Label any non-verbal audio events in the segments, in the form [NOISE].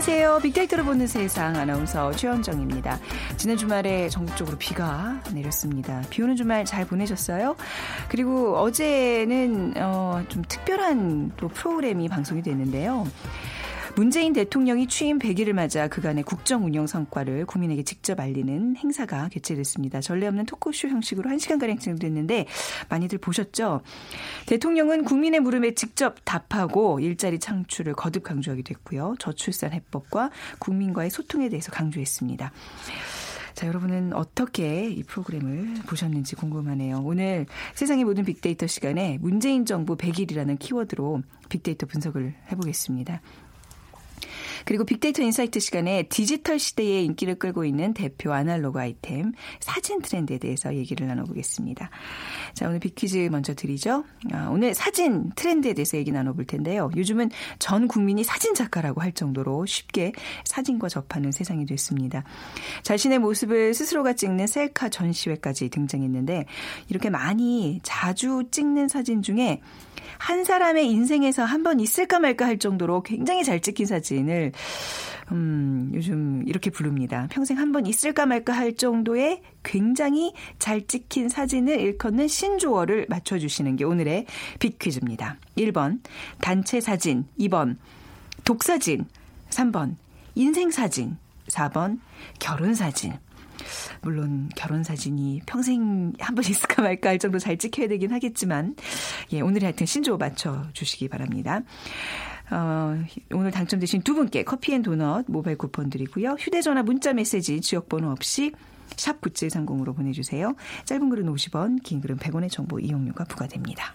안녕하세요. 빅데이터로 보는 세상 아나운서 최현정입니다. 지난 주말에 전국적으로 비가 내렸습니다. 비 오는 주말 잘 보내셨어요? 그리고 어제는 어, 좀 특별한 또 프로그램이 방송이 됐는데요. 문재인 대통령이 취임 100일을 맞아 그간의 국정 운영 성과를 국민에게 직접 알리는 행사가 개최됐습니다. 전례 없는 토크쇼 형식으로 1시간가량 진행됐는데 많이들 보셨죠? 대통령은 국민의 물음에 직접 답하고 일자리 창출을 거듭 강조하기도 했고요. 저출산 해법과 국민과의 소통에 대해서 강조했습니다. 자, 여러분은 어떻게 이 프로그램을 보셨는지 궁금하네요. 오늘 세상의 모든 빅데이터 시간에 문재인 정부 100일이라는 키워드로 빅데이터 분석을 해보겠습니다. 그리고 빅데이터 insight 시간에 디지털 시대의 인기를 끌고 있는 대표 아날로그 아이템 사진 트렌드에 대해서 얘기를 나눠보겠습니다. 자, 오늘 빅퀴즈 먼저 드리죠. 아, 오늘 사진 트렌드에 대해서 얘기 나눠볼 텐데요. 요즘은 전 국민이 사진 작가라고 할 정도로 쉽게 사진과 접하는 세상이 됐습니다. 자신의 모습을 스스로가 찍는 셀카 전시회까지 등장했는데 이렇게 많이 자주 찍는 사진 중에 한 사람의 인생에서 한 번 있을까 말까 할 정도로 굉장히 잘 찍힌 사진을 음, 요즘 이렇게 부릅니다. 평생 한 번 있을까 말까 할 정도의 굉장히 잘 찍힌 사진을 일컫는 신조어를 맞춰주시는 게 오늘의 빅퀴즈입니다. 1번, 단체 사진. 2번, 독사진. 3번, 인생사진. 4번, 결혼사진. 물론 결혼 사진이 평생 한 번 있을까 말까 할 정도 잘 찍혀야 되긴 하겠지만 예, 오늘 하여튼 신조어 맞춰 주시기 바랍니다. 어, 오늘 당첨되신 두 분께 커피 and 도넛 모바일 쿠폰 드리고요. 휴대전화 문자 메시지 지역번호 없이 샵 9730으로 보내주세요. 짧은 글은 50원, 긴 글은 100원의 정보 이용료가 부과됩니다.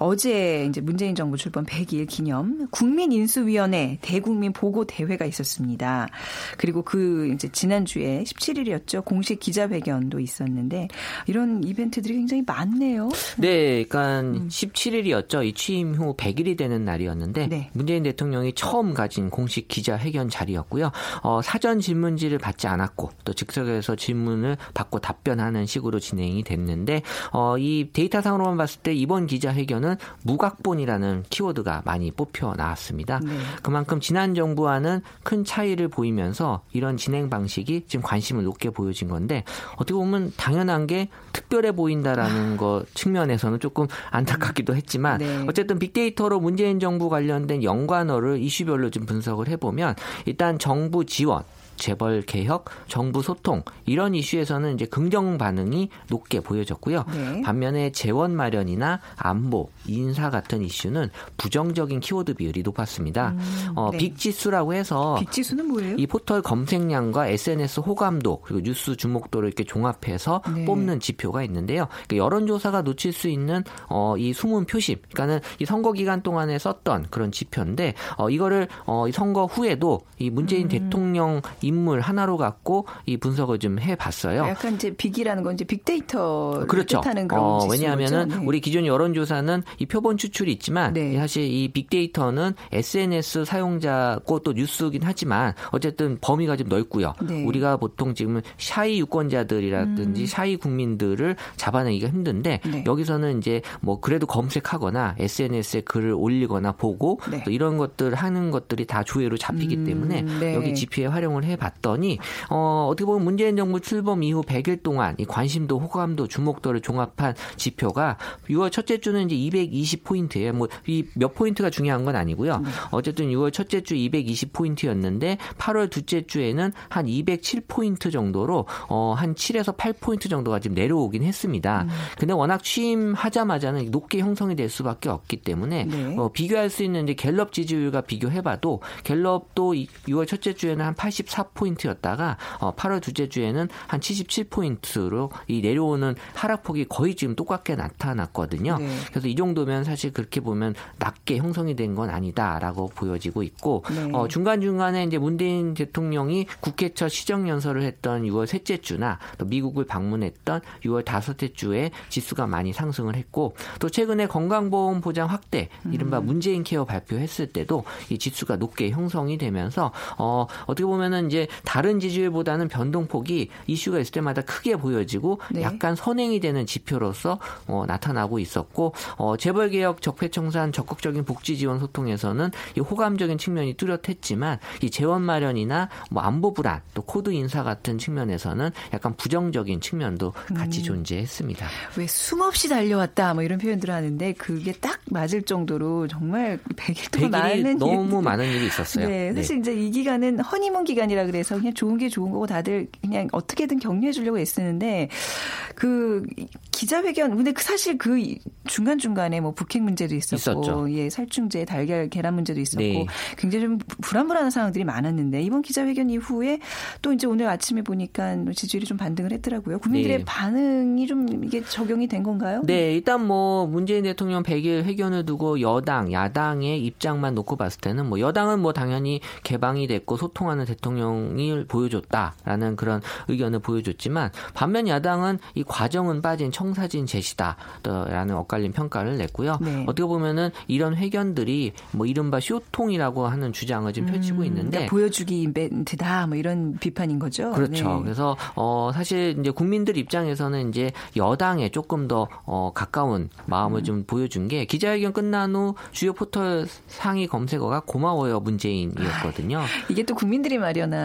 어제 이제 문재인 정부 출범 100일 기념 국민인수위원회 대국민 보고 대회가 있었습니다. 그리고 그 이제 지난주에 17일이었죠. 공식 기자회견도 있었는데 이런 이벤트들이 굉장히 많네요. 네, 그러니까 음. 17일이었죠. 이 취임 후 100일이 되는 날이었는데 네. 문재인 대통령이 처음 가진 공식 기자회견 자리였고요. 어, 사전 질문지를 받지 않았고 또 즉석에서 질문을 받고 답변하는 식으로 진행이 됐는데 어, 이 데이터상으로만 봤을 때 이번 기자회견은 보면은 무각본이라는 키워드가 많이 뽑혀 나왔습니다. 네. 그만큼 지난 정부와는 큰 차이를 보이면서 이런 진행 방식이 지금 관심을 높게 보여진 건데 어떻게 보면 당연한 게 특별해 보인다라는 아. 것 측면에서는 조금 안타깝기도 했지만 네. 어쨌든 빅데이터로 문재인 정부 관련된 연관어를 이슈별로 좀 분석을 해보면 일단 정부 지원 재벌 개혁, 정부 소통 이런 이슈에서는 이제 긍정 반응이 높게 보여졌고요. 네. 반면에 재원 마련이나 안보, 인사 같은 이슈는 부정적인 키워드 비율이 높았습니다. 음, 어, 네. 빅지수라고 해서 빅지수는 뭐예요? 이 포털 검색량과 SNS 호감도 그리고 뉴스 주목도를 이렇게 종합해서 네. 뽑는 지표가 있는데요. 그러니까 여론조사가 놓칠 수 있는 어, 이 숨은 표심, 그러니까는 이 선거 기간 동안에 썼던 그런 지표인데 어, 이거를 어, 이 선거 후에도 이 문재인 음. 대통령 인물 하나로 갖고 이 분석을 좀 해봤어요. 약간 이제 빅이라는 건 이제 빅데이터 그렇죠. 뜻하는 그런 어, 왜냐하면은 네. 우리 기존 여론조사는 이 표본 추출이 있지만 네. 사실 이 빅데이터는 SNS 사용자고 또 뉴스긴 하지만 어쨌든 범위가 좀 넓고요. 네. 우리가 보통 지금 샤이 유권자들이라든지 음. 샤이 국민들을 잡아내기가 힘든데 네. 여기서는 이제 뭐 그래도 검색하거나 SNS에 글을 올리거나 보고 네. 또 이런 것들 하는 것들이 다 조회로 잡히기 음. 때문에 네. 여기 GP에 활용을 해 봤더니 어, 어떻게 보면 문재인 정부 출범 이후 100일 동안 이 관심도 호감도 주목도를 종합한 지표가 6월 첫째 주는 이제 220 포인트예요. 뭐 이 몇 포인트가 중요한 건 아니고요. 네. 어쨌든 6월 첫째 주 220 포인트였는데 8월 둘째 주에는 한 207 포인트 정도로 어, 한 7에서 8 포인트 정도가 지금 내려오긴 했습니다. 음. 근데 워낙 취임하자마자는 높게 형성이 될 수밖에 없기 때문에 네. 어, 비교할 수 있는 이제 갤럽 지지율과 비교해봐도 갤럽도 6월 첫째 주에는 한 84. 74포인트였다가 어, 8월 둘째 주에는 한 77포인트로 이 내려오는 하락폭이 거의 지금 똑같게 나타났거든요. 네. 그래서 이 정도면 사실 그렇게 보면 낮게 형성이 된 건 아니다라고 보여지고 있고 네. 어, 중간 중간에 이제 문재인 대통령이 국회 첫 시정 연설을 했던 6월 셋째 주나 또 미국을 방문했던 6월 다섯째 주에 지수가 많이 상승을 했고 또 최근에 건강보험 보장 확대 이른바 음. 문재인 케어 발표했을 때도 이 지수가 높게 형성이 되면서 어, 어떻게 보면은 이제 다른 지지율보다는 변동폭이 이슈가 있을 때마다 크게 보여지고 네. 약간 선행이 되는 지표로서 어, 나타나고 있었고 어, 재벌 개혁 적폐 청산 적극적인 복지 지원 소통에서는 이 호감적인 측면이 뚜렷했지만 이 재원 마련이나 뭐 안보 불안 또 코드 인사 같은 측면에서는 약간 부정적인 측면도 같이 음. 존재했습니다. 왜 숨없이 달려왔다 뭐 이런 표현들을 하는데 그게 딱 맞을 정도로 정말 100일 동안 많은 너무 일들이. 많은 일이 있었어요. 네, 사실 네. 이제 이 기간은 허니문 기간이라 그래서 그냥 좋은 게 좋은 거고 다들 그냥 어떻게든 격려해 주려고 애쓰는데 그 기자회견 근데 그 사실 그 중간 중간에 뭐 북핵 문제도 있었고 있었죠. 예 살충제 달걀 계란 문제도 있었고 네. 굉장히 좀 불안불안한 상황들이 많았는데 이번 기자회견 이후에 또 이제 오늘 아침에 보니까 지지율이 좀 반등을 했더라고요. 국민들의 네. 반응이 좀 이게 적용이 된 건가요? 네, 일단 뭐 문재인 대통령 100일 회견을 두고 여당, 야당의 입장만 놓고 봤을 때는 뭐 여당은 뭐 당연히 개방이 됐고 소통하는 대통령 을 보여줬다라는 그런 의견을 보여줬지만 반면 야당은 이 과정은 빠진 청 청사진 제시다라는 엇갈린 평가를 냈고요. 네. 어떻게 보면은 이런 회견들이 뭐 이른바 쇼통이라고 하는 주장을 지금 펼치고 음, 있는데 그러니까 보여주기 이벤트다 뭐 이런 비판인 거죠. 그렇죠. 네. 그래서 어 사실 이제 국민들 입장에서는 이제 여당에 조금 더 어, 가까운 마음을 음. 좀 보여준 게 기자회견 끝난 후 주요 포털 상위 검색어가 고마워요 문재인이었거든요. 아, 이게 또 국민들이 마련한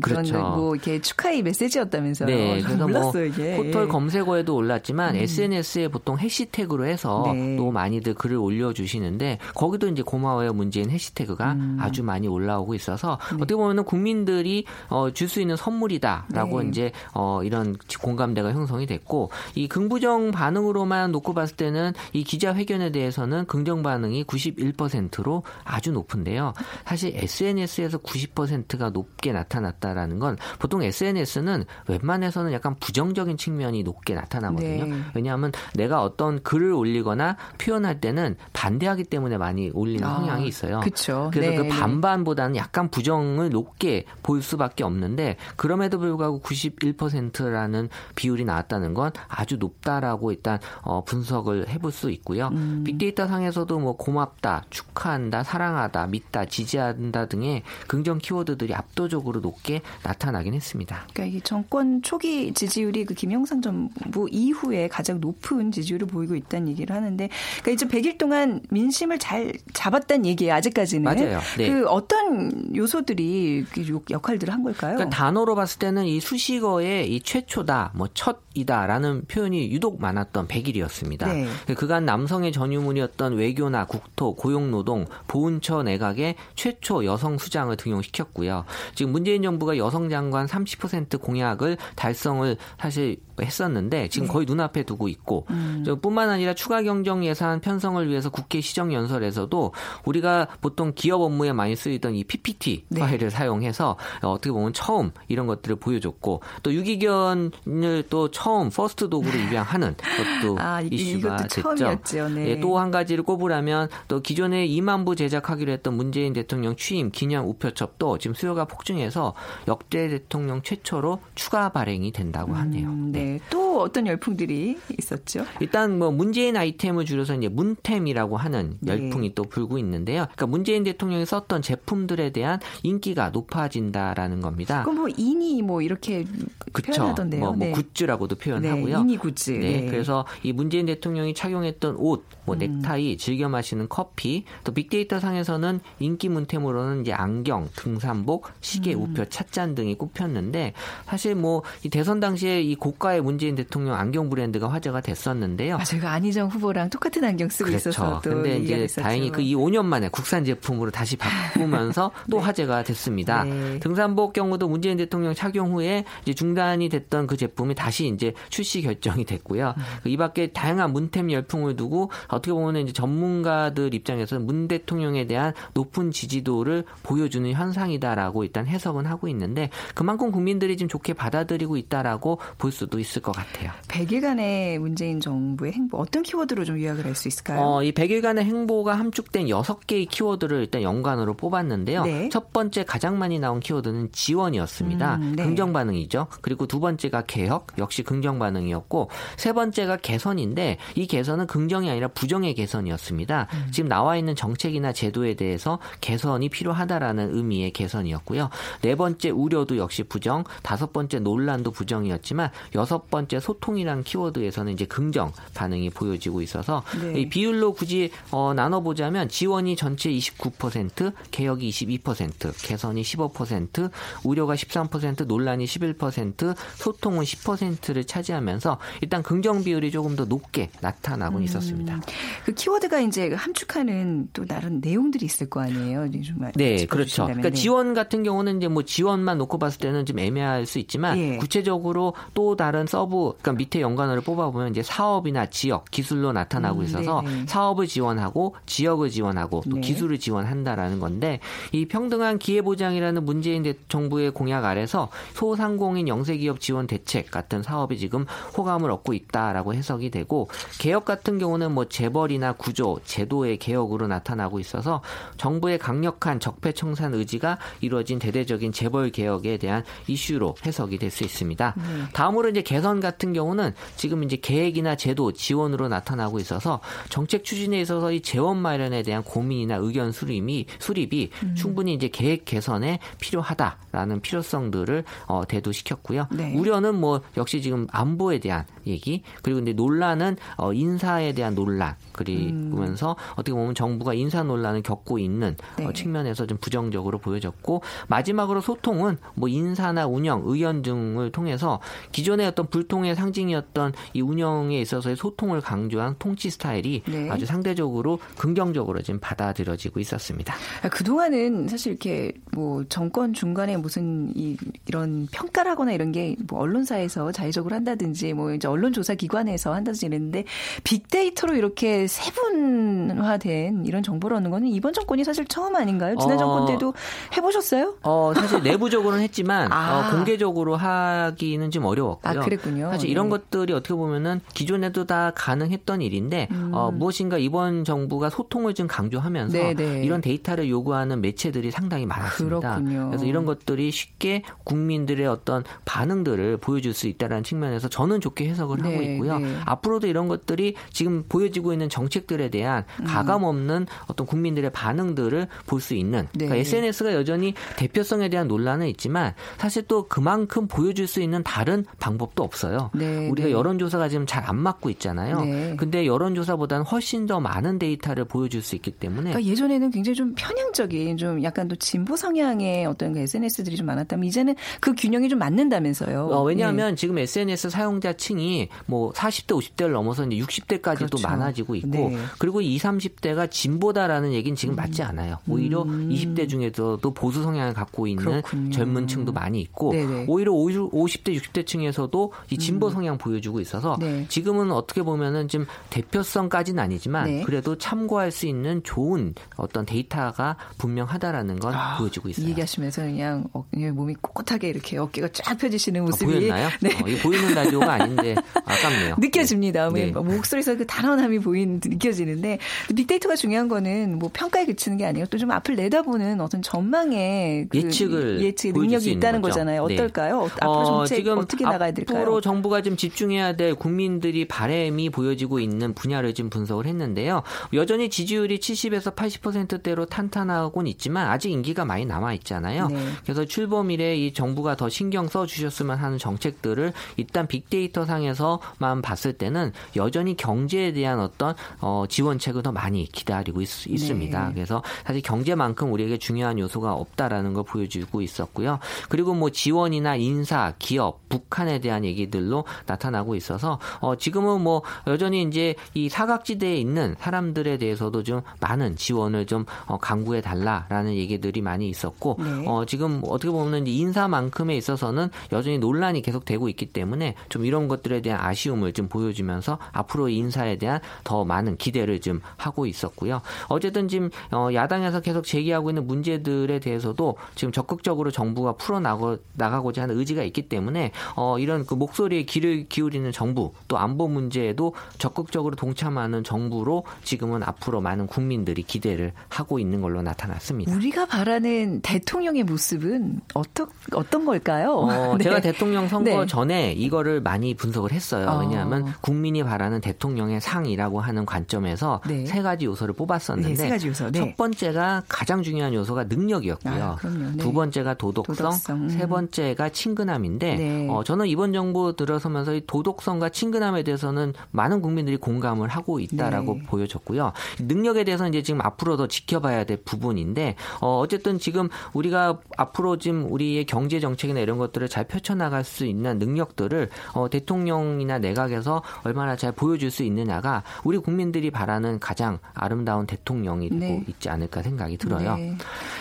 그렇죠. 그런 뭐 이렇게 축하의 메시지였다면서요. 네, 그래서 뭐 몰랐어요, 뭐 포털 검색어에도 올랐지만 음. SNS에 보통 해시태그로 해서 네. 또 많이들 글을 올려주시는데 거기도 이제 고마워요 문재인 해시태그가 음. 아주 많이 올라오고 있어서 네. 어떻게 보면 국민들이 어, 줄 수 있는 선물이다라고 네. 이제 어, 이런 공감대가 형성이 됐고 이 긍부정 반응으로만 놓고 봤을 때는 이 기자회견에 대해서는 긍정 반응이 91%로 아주 높은데요. 사실 SNS에서 90%가 높게 나타났다라는 건 보통 SNS는 웬만해서는 약간 부정적인 측면이 높게 나타나거든요. 네. 왜냐하면 내가 어떤 글을 올리거나 표현할 때는 반대하기 때문에 많이 올리는 아, 성향이 있어요. 그쵸. 그래서 네. 그 반반보다는 약간 부정을 높게 보일 수밖에 없는데 그럼에도 불구하고 91%라는 비율이 나왔다는 건 아주 높다라고 일단 어, 분석을 해볼 수 있고요. 음. 빅데이터 상에서도 뭐 고맙다, 축하한다, 사랑하다, 믿다, 지지한다 등의 긍정 키워드들이 압도적으로 높게 나타나긴 했습니다. 그러니까 이게 정권 초기 지지율이 그 김영삼 정부 이후에 이후에 가장 높은 지지율을 보이고 있다는 얘기를 하는데 그러니까 이제 100일 동안 민심을 잘 잡았다는 얘기예요. 아직까지는. 맞아요. 네. 그 어떤 요소들이 그 역할들을 한 걸까요? 그러니까 단어로 봤을 때는 이 수식어의 이 최초다, 뭐 첫이다라는 표현이 유독 많았던 100일이었습니다. 네. 그 그간 남성의 전유물이었던 외교나 국토, 고용노동, 보훈처 내각의 최초 여성 수장을 등용시켰고요. 지금 문재인 정부가 여성 장관 30% 공약을 달성을 사실 했었는데 지금 네. 거의 눈앞에 두고 있고 음. 뿐만 아니라 추가 경정 예산 편성을 위해서 국회 시정 연설에서도 우리가 보통 기업 업무에 많이 쓰이던 이 PPT 네. 파일을 사용해서 어떻게 보면 처음 이런 것들을 보여줬고 또 유기견을 또 처음 first dog로 입양하는 것도 아, 이슈가 됐죠. 네. 예, 또 한 가지를 꼽으라면 또 기존에 2만 부 제작하기로 했던 문재인 대통령 취임 기념 우표첩도 지금 수요가 폭증해서 역대 대통령 최초로 추가 발행이 된다고 하네요. 음, 네. 네. 또 어떤 열풍들이 있었죠? 일단 뭐 문재인 아이템을 줄여서 이제 문템이라고 하는 네. 열풍이 네. 또 불고 있는데요. 그러니까 문재인 대통령이 썼던 제품들에 대한 인기가 높아진다라는 겁니다. 그럼 뭐 이니 뭐 이렇게 그쵸. 표현하던데요. 뭐, 뭐 네. 굿즈라고도 표현하고요. 네, 이니 굿즈. 네. 네. 그래서 이 문재인 대통령이 착용했던 옷, 뭐 음. 넥타이, 즐겨 마시는 커피, 또 빅데이터 상에서는 인기 문템으로는 이제 안경, 등산복, 시계, 음. 우표, 찻잔 등이 꼽혔는데 사실 뭐 이 대선 당시에 이 고가의 문재인 대통령 안경 브랜드가 화제가 됐었는데요. 맞아요. 그 안희정 후보랑 똑같은 안경 쓰고 그렇죠. 있어서 또 근데 이제 됐었죠. 다행히 그 이 5년 만에 국산 제품으로 다시 바꾸면서 [LAUGHS] 또 네. 화제가 됐습니다. 네. 등산복 경우도 문재인 대통령 착용 후에 이제 중단이 됐던 그 제품이 다시 이제 출시 결정이 됐고요. 음. 그이 밖에 다양한 문템 열풍을 두고 어떻게 보면 이제 전문가들 입장에서는 문 대통령에 대한 높은 지지도를 보여주는 현상이다라고 일단 해석은 하고 있는데 그만큼 국민들이 지금 좋게 받아들이고 있다라고 볼 수도 있을 것 같아요. 100일간의 문재인 정부의 행보 어떤 키워드로 좀 요약을 할 수 있을까요? 어, 이 100일간의 행보가 함축된 6개의 키워드를 일단 연관으로 뽑았는데요. 네. 첫 번째 가장 많이 나온 키워드는 지원이었습니다. 음, 네. 긍정 반응이죠. 그리고 두 번째가 개혁 역시 긍정 반응이었고 세 번째가 개선인데 이 개선은 긍정이 아니라 부정의 개선이었습니다. 음. 지금 나와 있는 정책이나 제도에 대해서 개선이 필요하다라는 의미의 개선이었고요. 네 번째 우려도 역시 부정, 다섯 번째 논란도 부정이었지만 여섯 번째 소통이란 키워드에서는 이제 긍정 반응이 보여지고 있어서 네. 이 비율로 굳이 어, 나눠보자면 지원이 전체 29%, 개혁이 22%, 개선이 15%, 우려가 13%, 논란이 11%, 소통은 10%를 차지하면서 일단 긍정 비율이 조금 더 높게 나타나고 음, 있었습니다. 그 키워드가 이제 함축하는 또 다른 내용들이 있을 거 아니에요, 정말. 네, 그렇죠. 그러니까 네. 지원 같은 경우는 이제 뭐 지원만 놓고 봤을 때는 좀 애매할 수 있지만 예. 구체적으로 또 다른 sub, 그러니까 밑에 연관어를 뽑아보면 이제 사업이나 지역, 기술로 나타나고 음, 있어서 음, 사업을 지원하고 지역을 지원하고 또 네. 기술을 지원한다라는 건데 이 평등한 기회 보장이라는 문재인 정부의 공약 아래서 소상공인 영세기업 지원 대책 같은 사업이 지금 호감을 얻고 있다라고 해석이 되고 개혁 같은 경우는 뭐 재벌이나 구조, 제도의 개혁으로 나타나고 있어서 정부의 강력한 적폐청산 의지가 이루어진 대대적인 재벌 개혁에 대한 이슈로 해석이 될 수 있습니다. 네. 다음으로 이제 개선 같은 경우는 지금 이제 계획이나 제도 지원으로 나타나고 있어서 정책 추진에 있어서 이 재원 마련에 대한 고민이나 의견 수립이 수립이 음. 충분히 이제 계획 개선에 필요하다라는 필요성들을 어, 대두시켰고요. 네. 우려는 뭐 역시 지금 안보에 대한 얘기 그리고 이제 논란은 어, 인사에 대한 논란 그리면서 음. 어떻게 보면 정부가 인사 논란을 겪고 있는 네. 어, 측면에서 좀 부정적으로 보여졌고 마지막으로 소통은 뭐 인사나 운영, 의견 등을 통해서 기존의 어떤 불통의 상징이었던 이 운영에 있어서의 소통을 강조한 통치 스타일이 네. 아주 상대적으로 긍정적으로 지금 받아들여지고 있었습니다. 아, 그동안은 사실 이렇게 뭐 정권 중간에 무슨 이, 이런 평가를 하거나 이런 게 뭐 언론사에서 자의적으로 한다든지 뭐 이제 언론조사 기관에서 한다든지 이랬는데 빅데이터로 이렇게 세분화된 이런 정보를 얻는 거는 이번 정권이 사실 처음 아닌가요? 지난 어, 정권 때도 해보셨어요? 어, 사실 내부적으로는 했지만 [LAUGHS] 아. 어, 공개적으로 하기는 좀 어려웠고요. 아, 그랬군요. 사실 이런 네. 것들이 어떻게 보면은 기존에도 다 가능했던 일인데 음. 어, 무엇인가 이번 정부가 소통을 좀 강조하면서 네네. 네. 이런 데이터를 요구하는 매체들이 상당히 많았습니다. 그렇군요. 그래서 이런 것들이 쉽게 국민들의 어떤 반응들을 보여줄 수 있다는 측면에서 저는 좋게 해 석을 네, 하고 있고요. 네. 앞으로도 이런 것들이 지금 보여지고 있는 정책들에 대한 음. 가감 없는 어떤 국민들의 반응들을 볼 수 있는 네. 그러니까 SNS가 여전히 대표성에 대한 논란은 있지만 사실 또 그만큼 보여줄 수 있는 다른 방법도 없어요. 네, 우리가 네. 여론조사가 지금 잘 안 맞고 있잖아요. 네. 근데 여론조사보다는 훨씬 더 많은 데이터를 보여줄 수 있기 때문에 그러니까 예전에는 굉장히 좀 편향적인 좀 약간 또 진보 성향의 어떤 그 SNS들이 좀 많았다면 이제는 그 균형이 좀 맞는다면서요. 어, 왜냐하면 네. 지금 SNS 사용자층이 뭐 40대, 50대를 넘어서 이제 60대까지 그렇죠. 또 많아지고 있고 네. 그리고 20, 30대가 진보다라는 얘기는 지금 음. 맞지 않아요. 오히려 음. 20대 중에서도 보수 성향을 갖고 있는 그렇군요. 젊은 층도 많이 있고 네네. 오히려 50대, 60대 층에서도 이 진보 음. 성향 보여주고 있어서 네. 지금은 어떻게 보면은 좀 대표성까지는 아니지만 네. 그래도 참고할 수 있는 좋은 어떤 데이터가 분명하다라는 건 아, 보여주고 있어요. 얘기하시면서 그냥, 어, 그냥 몸이 꼿꼿하게 이렇게 어깨가 쫙 펴지시는 아, 모습이 아, 보였나요? 네. 어, 이거 보이는 라디오가 아닌데 아깝네요. [LAUGHS] 느껴집니다. 네. 뭐 목소리에서 그 단언함이 보인 느껴지는데 빅데이터가 중요한 거는 뭐 평가에 그치는 게 아니고 또 좀 앞을 내다보는 어떤 전망의 그 예측을 예측 능력이 있다는 거죠. 잖아요 네. 어떨까요? 네. 앞으로 정책 어, 어떻게 나가야 될까요? 앞으로 정부가 좀 집중해야 될 국민들이 바램이 보여지고 있는 분야를 좀 분석을 했는데요. 여전히 지지율이 70에서 80%대로 탄탄하곤 있지만 아직 임기가 많이 남아 있잖아요. 네. 그래서 출범 이래 이 정부가 더 신경 써 주셨으면 하는 정책들을 일단 빅데이터 상에 서만 봤을 때는 여전히 경제에 대한 어떤 어, 지원책을 더 많이 기다리고 있, 습니다 네. 그래서 사실 경제만큼 우리에게 중요한 요소가 없다라는 걸 보여주고 있었고요. 그리고 뭐 지원이나 인사, 기업, 북한에 대한 얘기들로 나타나고 있어서 어, 지금은 뭐 여전히 이제 이 사각지대에 있는 사람들에 대해서도 좀 많은 지원을 좀 어, 강구해 달라라는 얘기들이 많이 있었고 네. 어, 지금 어떻게 보면 인사만큼에 있어서는 여전히 논란이 계속되고 있기 때문에 좀 이런 것들에 대한 아쉬움을 좀 보여주면서 앞으로 인사에 대한 더 많은 기대를 좀 하고 있었고요. 어쨌든 지금 어, 야당에서 계속 제기하고 있는 문제들에 대해서도 지금 적극적으로 정부가 풀어 나가고자 하는 의지가 있기 때문에 어, 이런 그 목소리에 귀를 기울이는 정부 또 안보 문제에도 적극적으로 동참하는 정부로 지금은 앞으로 많은 국민들이 기대를 하고 있는 걸로 나타났습니다. 우리가 바라는 대통령의 모습은 어떤 어떤 걸까요? 어, [LAUGHS] 네. 제가 대통령 선거 네. 전에 이거를 많이 분석을 했어요. 어. 왜냐하면 국민이 바라는 대통령의 상이라고 하는 관점에서 네. 세 가지 요소를 뽑았었는데 네, 가지 요소. 네. 첫 번째가 가장 중요한 요소가 능력이었고요. 아, 네. 두 번째가 도덕성, 도덕성. 음. 세 번째가 친근함인데 어, 저는 이번 정부 들어서면서 이 도덕성과 친근함에 대해서는 많은 국민들이 공감을 하고 있다라고 보여졌고요. 능력에 대해서는 이제 지금 앞으로 더 지켜봐야 될 부분인데 어, 어쨌든 지금 우리가 앞으로 지금 우리의 경제 정책이나 이런 것들을 잘 펼쳐나갈 수 있는 능력들을 어, 대통령 이나 내각에서 얼마나 잘 보여줄 수 있느냐가 우리 국민들이 바라는 가장 아름다운 대통령이 되고 네. 있지 않을까 생각이 들어요. 네.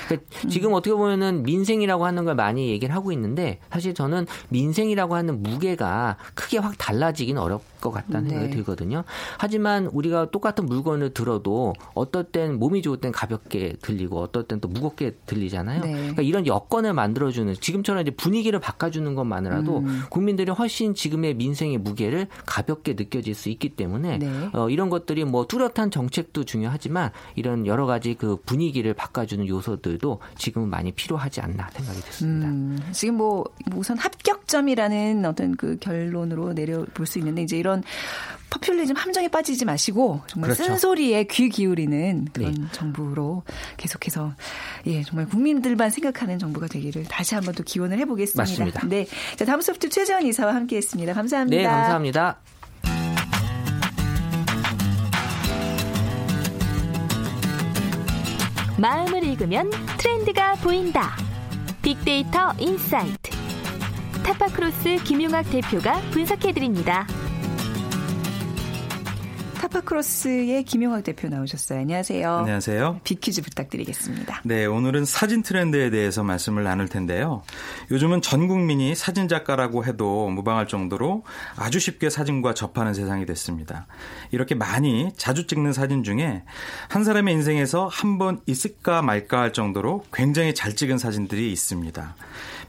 그러니까 지금 어떻게 보면은 민생이라고 하는 걸 많이 얘기를 하고 있는데 사실 저는 민생이라고 하는 무게가 크게 확 달라지긴 어렵 것 같다는 생각이 네. 들거든요. 하지만 우리가 똑같은 물건을 들어도 어떨 땐 몸이 좋을 땐 가볍게 들리고 어떨 땐 또 무겁게 들리잖아요. 네. 그러니까 이런 여건을 만들어주는 지금처럼 이제 분위기를 바꿔주는 것만으로도 음. 국민들이 훨씬 지금의 민생 의 무게를 가볍게 느껴질 수 있기 때문에 네. 어, 이런 것들이 뭐 뚜렷한 정책도 중요하지만 이런 여러 가지 그 분위기를 바꿔주는 요소들도 지금은 많이 필요하지 않나 생각이 듭니다. 음, 지금 뭐 우선 합격점이라는 어떤 그 결론으로 내려볼 수 있는데 이제 이런 퍼퓰리즘 함정에 빠지지 마시고 정말 그렇죠. 쓴소리에 귀 기울이는 그런 네. 정부로 계속해서 예 정말 국민들만 생각하는 정부가 되기를 다시 한번 또 기원을 해보겠습니다. 맞습니다. 네, 자 다음 소프트 최재원 이사와 함께했습니다. 감사합니다. 네, 감사합니다. 마음을 읽으면 트렌드가 보인다. 빅데이터 insight. 타파크로스 김용학 대표가 분석해드립니다. 타파크로스의 김용학 대표 나오셨어요. 안녕하세요. 안녕하세요. 비퀴즈 부탁드리겠습니다. 네, 오늘은 사진 트렌드에 대해서 말씀을 나눌 텐데요. 요즘은 전 국민이 사진 작가라고 해도 무방할 정도로 아주 쉽게 사진과 접하는 세상이 됐습니다. 이렇게 많이 자주 찍는 사진 중에 한 사람의 인생에서 한 번 있을까 말까 할 정도로 굉장히 잘 찍은 사진들이 있습니다.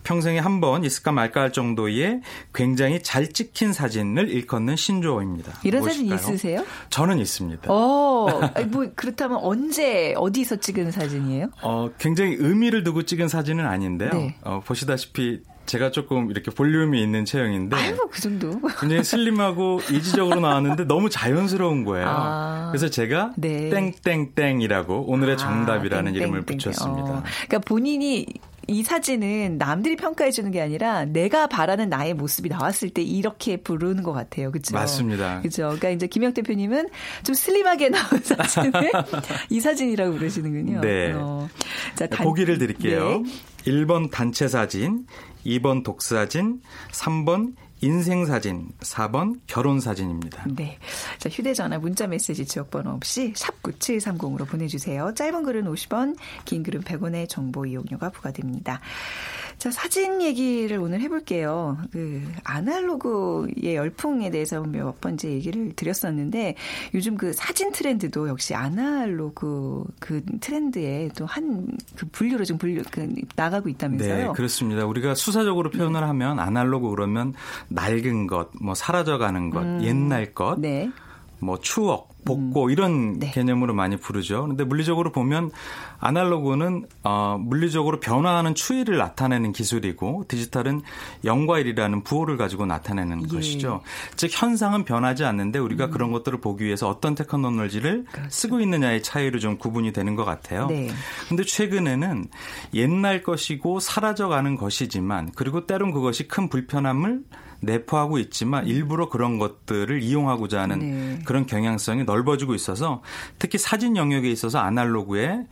평생에 한 번 있을까 말까 할 정도의 굉장히 잘 찍힌 사진을 일컫는 신조어입니다. 이런 무엇일까요? 사진 있으세요? 저는 있습니다. 어, 뭐 그렇다면 언제 어디서 찍은 사진이에요? 어, 굉장히 의미를 두고 찍은 사진은 아닌데요. 네. 어, 보시다시피 제가 조금 이렇게 볼륨이 있는 체형인데. 아이고, 그 정도. 굉장히 슬림하고 이지적으로 나왔는데 너무 자연스러운 거예요. 아, 그래서 제가 네. 땡땡땡이라고 오늘의 아, 정답이라는 아, 이름을 붙였습니다. 어, 그러니까 본인이 이 사진은 남들이 평가해 주는 게 아니라 내가 바라는 나의 모습이 나왔을 때 이렇게 부르는 것 같아요. 그렇죠? 맞습니다. 그렇죠. 그러니까 이제 김영 대표님은 좀 슬림하게 [LAUGHS] 나온 사진을 이 사진이라고 부르시는군요. 네. 어. 자, 단... 보기를 드릴게요. 네. 1번 단체 사진, 2번 독사진, 3번 인생사진, 4번 결혼사진입니다. 네. 자, 휴대전화, 문자메시지 지역번호 없이 샵9730으로 보내주세요. 짧은 글은 50원, 긴 글은 100원의 정보 이용료가 부과됩니다. 자, 사진 얘기를 오늘 해볼게요. 그, 아날로그의 열풍에 대해서 몇 번째 얘기를 드렸었는데, 요즘 그 사진 트렌드도 역시 아날로그 그 트렌드에 또 한 그 분류로 좀 분류, 그, 나가고 있다면서요? 네, 그렇습니다. 우리가 수사적으로 표현을 네. 하면 아날로그 그러면 낡은 것, 뭐 사라져가는 것, 음. 옛날 것, 네. 뭐 추억, 복고 음. 이런 네. 개념으로 많이 부르죠. 그런데 물리적으로 보면 아날로그는 어, 물리적으로 변화하는 추이를 나타내는 기술이고 디지털은 영과 일이라는 부호를 가지고 나타내는 예. 것이죠. 즉 현상은 변하지 않는데 우리가 음. 그런 것들을 보기 위해서 어떤 테크놀로지를 그렇죠. 쓰고 있느냐의 차이로 좀 구분이 되는 것 같아요. 네. 근데 최근에는 옛날 것이고 사라져가는 것이지만 그리고 때론 그것이 큰 불편함을 내포하고 있지만 일부러 그런 것들을 이용하고자 하는 네. 그런 경향성이 넓어지고 있어서 특히 사진 영역에 있어서 아날로그의 예,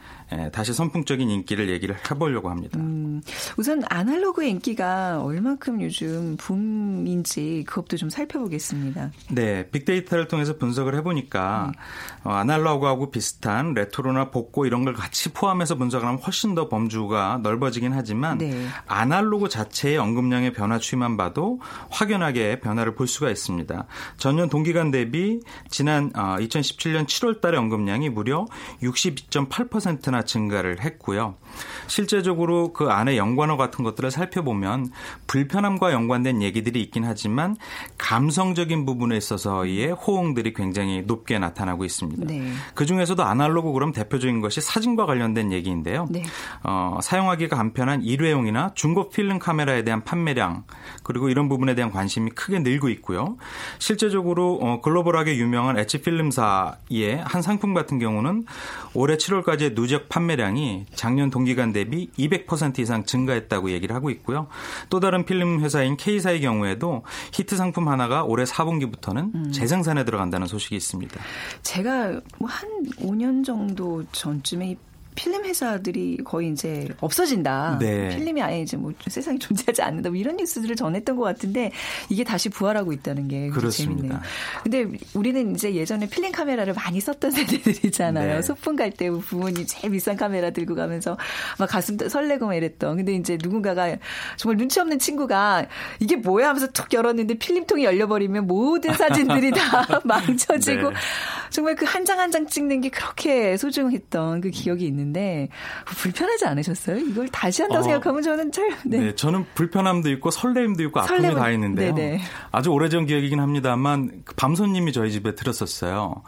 다시 선풍적인 인기를 얘기를 해보려고 합니다. 음, 우선 아날로그의 인기가 얼만큼 요즘 붐인지 그것도 좀 살펴보겠습니다. 네, 빅데이터를 통해서 분석을 해보니까 네. 어, 아날로그하고 비슷한 레트로나 복고 이런 걸 같이 포함해서 분석을 하면 훨씬 더 범주가 넓어지긴 하지만 네. 아날로그 자체의 언급량의 변화 추이만 봐도 확연하게 변화를 볼 수가 있습니다. 전년 동기간 대비 지난 2017년 어, 7월 달의 언급량이 무려 62.8%나 증가를 했고요. 실제적으로 그 안에 연관어 같은 것들을 살펴보면 불편함과 연관된 얘기들이 있긴 하지만 감성적인 부분에 있어서의 호응들이 굉장히 높게 나타나고 있습니다. 네. 그 중에서도 아날로그 그럼 대표적인 것이 사진과 관련된 얘기인데요. 네. 어, 사용하기가 간편한 일회용이나 중고 필름 카메라에 대한 판매량 그리고 이런 부분에 대한 관심이 크게 늘고 있고요. 실제적으로 어, 글로벌하게 유명한 엣지 필름사의 한 상품 같은 경우는 올해 7월까지의 누적 판매량이 작년 동기간 대비 200% 이상 증가했다고 얘기를 하고 있고요. 또 다른 필름 회사인 K사의 경우에도 히트 상품 하나가 올해 4분기부터는 음. 재생산에 들어간다는 소식이 있습니다. 제가 뭐 한 5년 정도 전쯤에 필름 회사들이 거의 이제 없어진다. 네. 필름이 아예 이제 뭐 세상에 존재하지 않는다. 뭐 이런 뉴스들을 전했던 것 같은데 이게 다시 부활하고 있다는 게 재밌네요. 근데 우리는 이제 예전에 필름 카메라를 많이 썼던 [LAUGHS] 세대들이잖아요. 네. 소풍 갈 때 부모님 제일 비싼 카메라 들고 가면서 막 가슴 설레고 막 이랬던. 근데 이제 누군가가 정말 눈치 없는 친구가 이게 뭐야 하면서 툭 열었는데 필름통이 열려버리면 모든 사진들이 다 [LAUGHS] 망쳐지고 네. 정말 그 한 장 한 장 찍는 게 그렇게 소중했던 그 기억이 있는 있는데 불편하지 않으셨어요? 이걸 다시 한다고 어, 생각하면 저는 잘 네. 네. 저는 불편함도 있고 설레임도 있고 아픔이 설렘은, 다 있는데요. 네네. 아주 오래전 기억이긴 합니다만 그 밤손님이 저희 집에 들었었어요.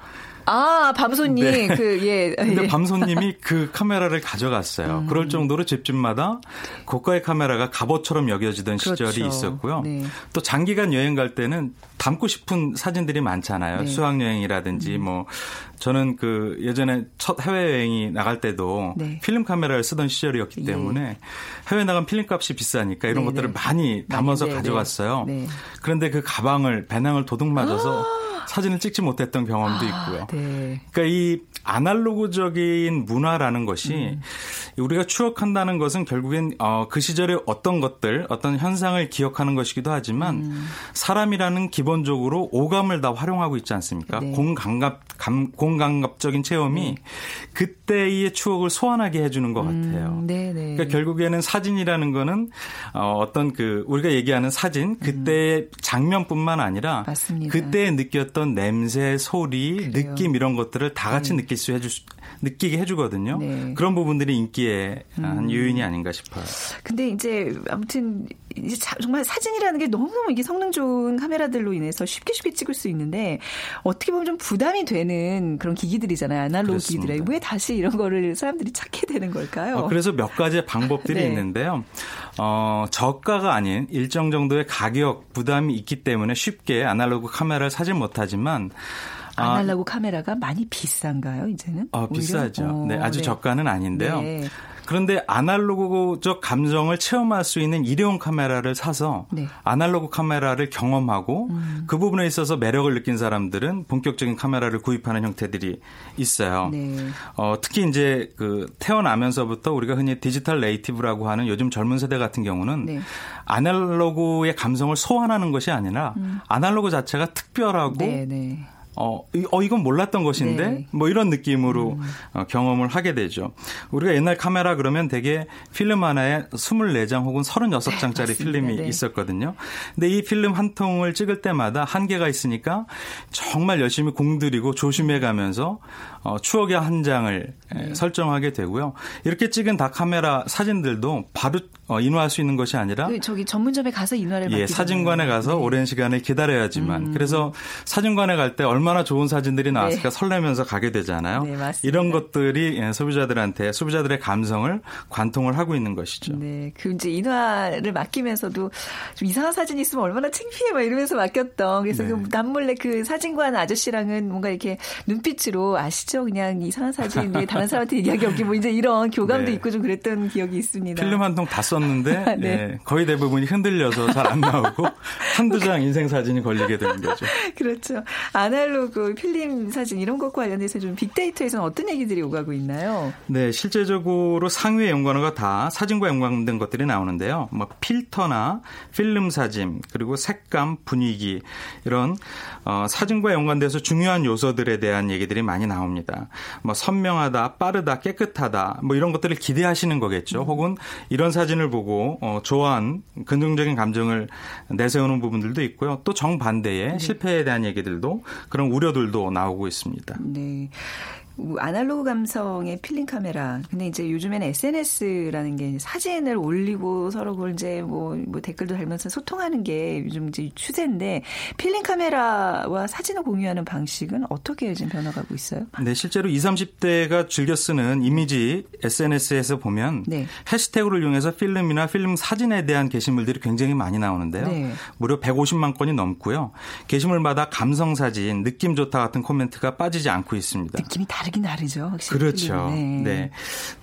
아, 밤손님. 네. 그, 예. 근데 예. 밤손님이 그 카메라를 가져갔어요. 음. 그럴 정도로 집집마다 고가의 카메라가 갑옷처럼 여겨지던 그렇죠. 시절이 있었고요. 네. 또 장기간 여행 갈 때는 담고 싶은 사진들이 많잖아요. 네. 수학여행이라든지 음. 뭐 저는 그 예전에 첫 해외여행이 나갈 때도 네. 필름 카메라를 쓰던 시절이었기 예. 때문에 예. 해외 나간 필름 값이 비싸니까 이런 네, 것들을 네. 많이 담아서 가져갔어요. 그런데 그 가방을 배낭을 도둑 맞아서 아~ [GASPS] 사진을 찍지 못했던 경험도 아, 있고요. 네. 그러니까 이 아날로그적인 문화라는 것이 음. 우리가 추억한다는 것은 결국엔 어, 그 시절의 어떤 것들, 어떤 현상을 기억하는 것이기도 하지만 음. 사람이라는 기본적으로 오감을 다 활용하고 있지 않습니까? 네. 공감각, 감, 공감각적인 체험이 네. 그때의 추억을 소환하게 해주는 것 음, 같아요. 음, 그러니까 결국에는 사진이라는 거는 어, 어떤 그 우리가 얘기하는 사진, 그때의 음. 장면뿐만 아니라 맞습니다. 그때 느꼈던 냄새, 소리, 그래요. 느낌 이런 것들을 다 같이 네. 느낄 수 해줄 수, 느끼게 해주거든요. 네. 그런 부분들이 인기의 한 음. 요인이 아닌가 싶어요. 근데 이제 아무튼 이제 정말 사진이라는 게 너무너무 이게 성능 좋은 카메라들로 인해서 쉽게 쉽게 찍을 수 있는데 어떻게 보면 좀 부담이 되는 그런 기기들이잖아요. 아날로그 기기들. 왜 다시 이런 거를 사람들이 찾게 되는 걸까요? 어, 그래서 몇 가지 방법들이 [LAUGHS] 네. 있는데요. 어, 저가가 아닌 일정 정도의 가격 부담이 있기 때문에 쉽게 아날로그 카메라를 사지 못하지만 아날로그 아, 카메라가 많이 비싼가요, 이제는? 어, 비싸죠. 어, 네, 아주 네. 저가는 아닌데요. 네. 그런데 아날로그적 감정을 체험할 수 있는 일회용 카메라를 사서 네. 아날로그 카메라를 경험하고 음. 그 부분에 있어서 매력을 느낀 사람들은 본격적인 카메라를 구입하는 형태들이 있어요. 네. 어, 특히 이제 그 태어나면서부터 우리가 흔히 디지털 네이티브라고 하는 요즘 젊은 세대 같은 경우는 네. 아날로그의 감성을 소환하는 것이 아니라 음. 아날로그 자체가 특별하고 네, 네. 어, 어 이건 몰랐던 것인데 네. 뭐 이런 느낌으로 음. 어, 경험을 하게 되죠. 우리가 옛날 카메라 그러면 되게 필름 하나에 24장 혹은 36장짜리 네, 필름이 네. 있었거든요. 근데 이 필름 한 통을 찍을 때마다 한계가 있으니까 정말 열심히 공들이고 조심해 가면서 어, 추억의 한 장을 네. 설정하게 되고요. 이렇게 찍은 다 카메라 사진들도 바로 어, 인화할 수 있는 것이 아니라 그 저기 전문점에 가서 인화를 예, 사진관에 가서 네. 오랜 시간을 기다려야지만 음. 그래서 사진관에 갈 때 얼마나 좋은 사진들이 나왔을까 네. 설레면서 가게 되잖아요. 네, 이런 것들이 예, 소비자들한테 소비자들의 감성을 관통을 하고 있는 것이죠. 네, 그 이제 인화를 맡기면서도 좀 이상한 사진 있으면 얼마나 창피해 막 이러면서 맡겼던 그래서 네. 그 남몰래 그 사진관 아저씨랑은 뭔가 이렇게 눈빛으로 아시죠? 그냥 이상한 사진 다른 사람한테 얘기하기 없기 뭐 이제 이런 교감도 네. 있고 좀 그랬던 기억이 있습니다. 필름 한 통다 써. 썼는데 [LAUGHS] 네. 예, 거의 대부분이 흔들려서 잘 안 나오고 한두 장 인생 사진이 걸리게 되는 거죠. 그렇죠. 아날로그 아날로그 필름 사진 이런 것과 관련해서 좀 빅데이터에서는 어떤 얘기들이 오가고 있나요? 네, 실제적으로 상위의 연관어가 다 사진과 연관된 것들이 나오는데요. 뭐 필터나 필름 사진 그리고 색감, 분위기 이런 어, 사진과 연관돼서 중요한 요소들에 대한 얘기들이 많이 나옵니다. 뭐 선명하다, 빠르다, 깨끗하다 뭐 이런 것들을 기대하시는 거겠죠. 음. 혹은 이런 사진을 보고 어, 좋아한 긍정적인 감정을 내세우는 부분들도 있고요. 또 정반대의 네. 실패에 대한 얘기들도 그런 우려들도 나오고 있습니다. 네. 아날로그 감성의 필름 카메라. 근데 이제 요즘에는 SNS라는 게 사진을 올리고 서로 그걸 이제 뭐, 뭐 댓글도 달면서 소통하는 게 요즘 이제 추세인데 필름 카메라와 사진을 공유하는 방식은 어떻게 지금 변화가고 있어요? 네, 실제로 20, 30대가 즐겨 쓰는 이미지 SNS에서 보면 네. 해시태그를 이용해서 필름이나 필름 사진에 대한 게시물들이 굉장히 많이 나오는데요. 네. 무려 150만 건이 넘고요. 게시물마다 감성 사진, 느낌 좋다 같은 코멘트가 빠지지 않고 있습니다. 느낌이 다 다르긴 다르죠. 확실히. 그렇죠. 네. 네.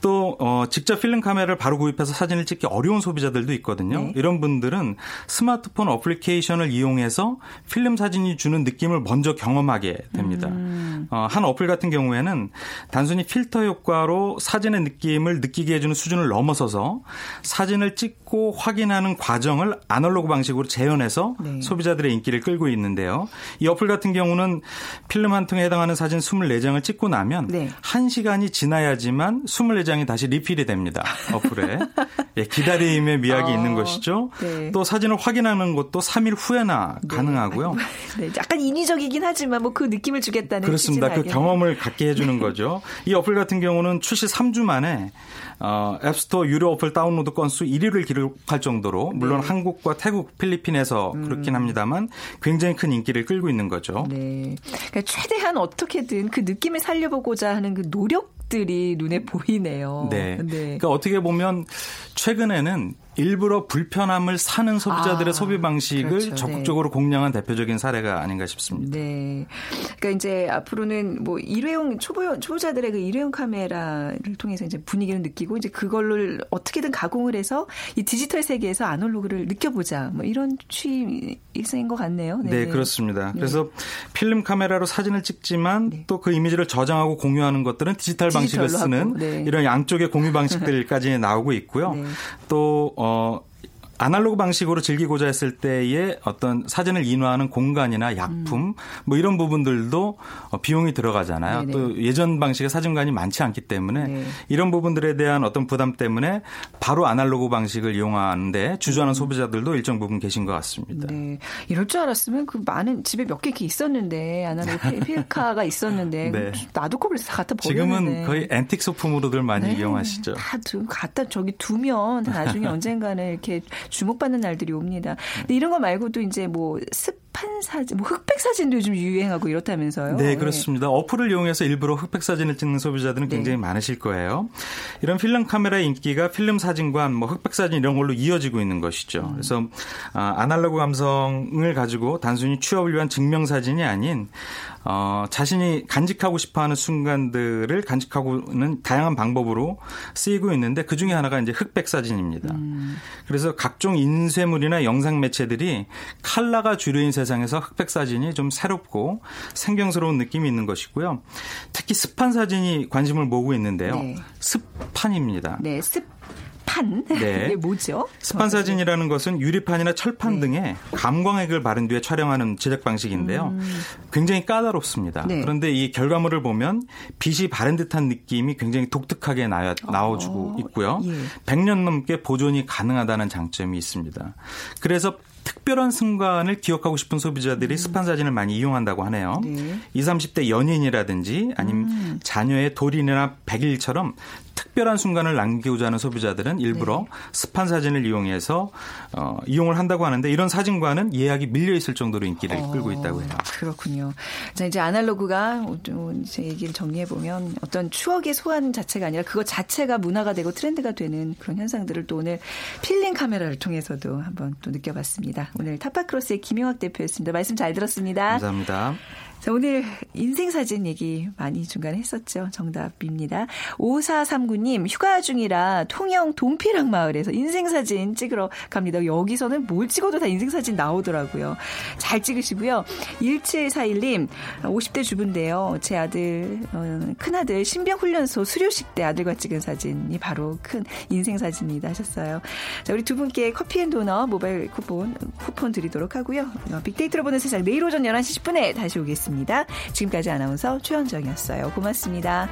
또 어, 직접 필름 카메라를 바로 구입해서 사진을 찍기 어려운 소비자들도 있거든요. 네. 이런 분들은 스마트폰 어플리케이션을 이용해서 필름 사진이 주는 느낌을 먼저 경험하게 됩니다. 음. 어, 한 어플 같은 경우에는 단순히 필터 효과로 사진의 느낌을 느끼게 해주는 수준을 넘어서서 사진을 찍고 확인하는 과정을 아날로그 방식으로 재현해서 네. 소비자들의 인기를 끌고 있는데요. 이 어플 같은 경우는 필름 한 통에 해당하는 사진 24장을 찍고 나면 하면 네. 1시간이 지나야지만 24장이 다시 리필이 됩니다. 어플에. [LAUGHS] 예, 기다림의 미학이 어, 있는 것이죠. 네. 또 사진을 확인하는 것도 3일 후에나 네. 가능하고요. [LAUGHS] 네, 약간 인위적이긴 하지만 뭐 그 느낌을 주겠다는 그렇습니다. 그 경험을 갖게 해주는 거죠. [LAUGHS] 이 어플 같은 경우는 출시 3주 만에 어, 앱스토어 유료 어플 다운로드 건수 1위를 기록할 정도로 물론 네. 한국과 태국, 필리핀에서 음. 그렇긴 합니다만 굉장히 큰 인기를 끌고 있는 거죠. 네. 그러니까 최대한 어떻게든 그 느낌을 살려보고 자 하는 그 노력 들이 눈에 보이네요. 네. 네. 그러니까 어떻게 보면 최근에는 일부러 불편함을 사는 소비자들의 아, 소비 방식을 그렇죠. 네. 적극적으로 네. 공략한 대표적인 사례가 아닌가 싶습니다. 네. 그러니까 이제 앞으로는 뭐 일회용 초보 초보자들의 그 일회용 카메라를 통해서 이제 분위기를 느끼고 이제 그걸로 어떻게든 가공을 해서 이 디지털 세계에서 아날로그를 느껴보자 뭐 이런 취임 일성인 것 같네요. 네, 네 그렇습니다. 네. 그래서 필름 카메라로 사진을 찍지만 네. 또그 이미지를 저장하고 공유하는 것들은 디지털 방식을 쓰는 네. 이런 양쪽의 공유 방식들까지 [LAUGHS] 나오고 있고요. 또 어, 아날로그 방식으로 즐기고자 했을 때의 어떤 사진을 인화하는 공간이나 약품 음. 뭐 이런 부분들도 어, 비용이 들어가잖아요. 네네. 또 예전 방식의 사진관이 많지 않기 때문에 네. 이런 부분들에 대한 어떤 부담 때문에 바로 아날로그 방식을 이용하는데 주저하는 음. 소비자들도 일정 부분 계신 것 같습니다. 네. 이럴 줄 알았으면 그 많은 집에 몇개 이렇게 있었는데 아날로그 필카가 [LAUGHS] 있었는데 네. 놔두고 그래서 갖다 버렸는데 지금은 거의 앤틱 소품으로들 많이 네. 이용하시죠. 다 갖다 저기 두면 나중에 [LAUGHS] 언젠가는 이렇게 주목받는 날들이 옵니다. 근데 이런 거 말고도 이제 뭐 습한 사진, 뭐 흑백 사진도 요즘 유행하고 이렇다면서요? 네, 그렇습니다. 네. 어플을 이용해서 일부러 흑백 사진을 찍는 소비자들은 네. 굉장히 네. 많으실 거예요. 이런 필름 카메라의 인기가 필름 사진관, 뭐 흑백 사진 이런 걸로 이어지고 있는 것이죠. 음. 그래서 아, 아날로그 감성을 가지고 단순히 취업을 위한 증명 사진이 아닌 어, 자신이 간직하고 싶어하는 순간들을 간직하고는 다양한 방법으로 쓰이고 있는데 그 중에 하나가 이제 흑백 사진입니다. 음. 그래서 각종 인쇄물이나 영상 매체들이 칼라가 주류인 세상에서 흑백 사진이 좀 새롭고 생경스러운 느낌이 있는 것이고요. 특히 습한 사진이 관심을 모으고 있는데요. 네. 습판입니다. 네, 습 판. 네. [LAUGHS] 이게 뭐죠? 스판 사진이라는 것은 유리판이나 철판 네. 등에 감광액을 바른 뒤에 촬영하는 제작 방식인데요. 음. 굉장히 까다롭습니다. 네. 그런데 이 결과물을 보면 빛이 바른 듯한 느낌이 굉장히 독특하게 나와, 나와주고 어, 있고요. 예. 100년 넘게 보존이 가능하다는 장점이 있습니다. 그래서 특별한 순간을 기억하고 싶은 소비자들이 음. 습한 사진을 많이 이용한다고 하네요. 네. 20, 30대 연인이라든지 아니면 음. 자녀의 돌인이나 백일처럼 특별한 순간을 남기고자 하는 소비자들은 일부러 네. 습한 사진을 이용해서 어, 이용을 한다고 하는데 이런 사진관은 예약이 밀려 있을 정도로 인기를 어, 끌고 있다고 해요. 그렇군요. 자 이제 아날로그가 제 얘기를 정리해 보면 어떤 추억의 소환 자체가 아니라 그것 자체가 문화가 되고 트렌드가 되는 그런 현상들을 또 오늘 필름 카메라를 통해서도 한번 또 느껴봤습니다. 오늘 타파크로스의 김용학 대표였습니다. 말씀 잘 들었습니다. 감사합니다. 자, 오늘 인생 사진 얘기 많이 중간에 했었죠. 정답입니다. 5439 9939님 휴가 중이라 통영 동피랑 마을에서 인생사진 찍으러 갑니다. 여기서는 뭘 찍어도 다 인생사진 나오더라고요. 잘 찍으시고요. 1741님 50대 주부인데요. 제 아들 어, 큰아들 신병훈련소 수료식 때 아들과 찍은 사진이 바로 큰 인생사진이다 하셨어요. 자 우리 두 분께 커피 and 도넛 모바일 쿠폰 쿠폰 드리도록 하고요. 어, 빅데이터로 보는 세상 내일 오전 11시 10분에 다시 오겠습니다. 지금까지 아나운서 최현정이었어요. 고맙습니다.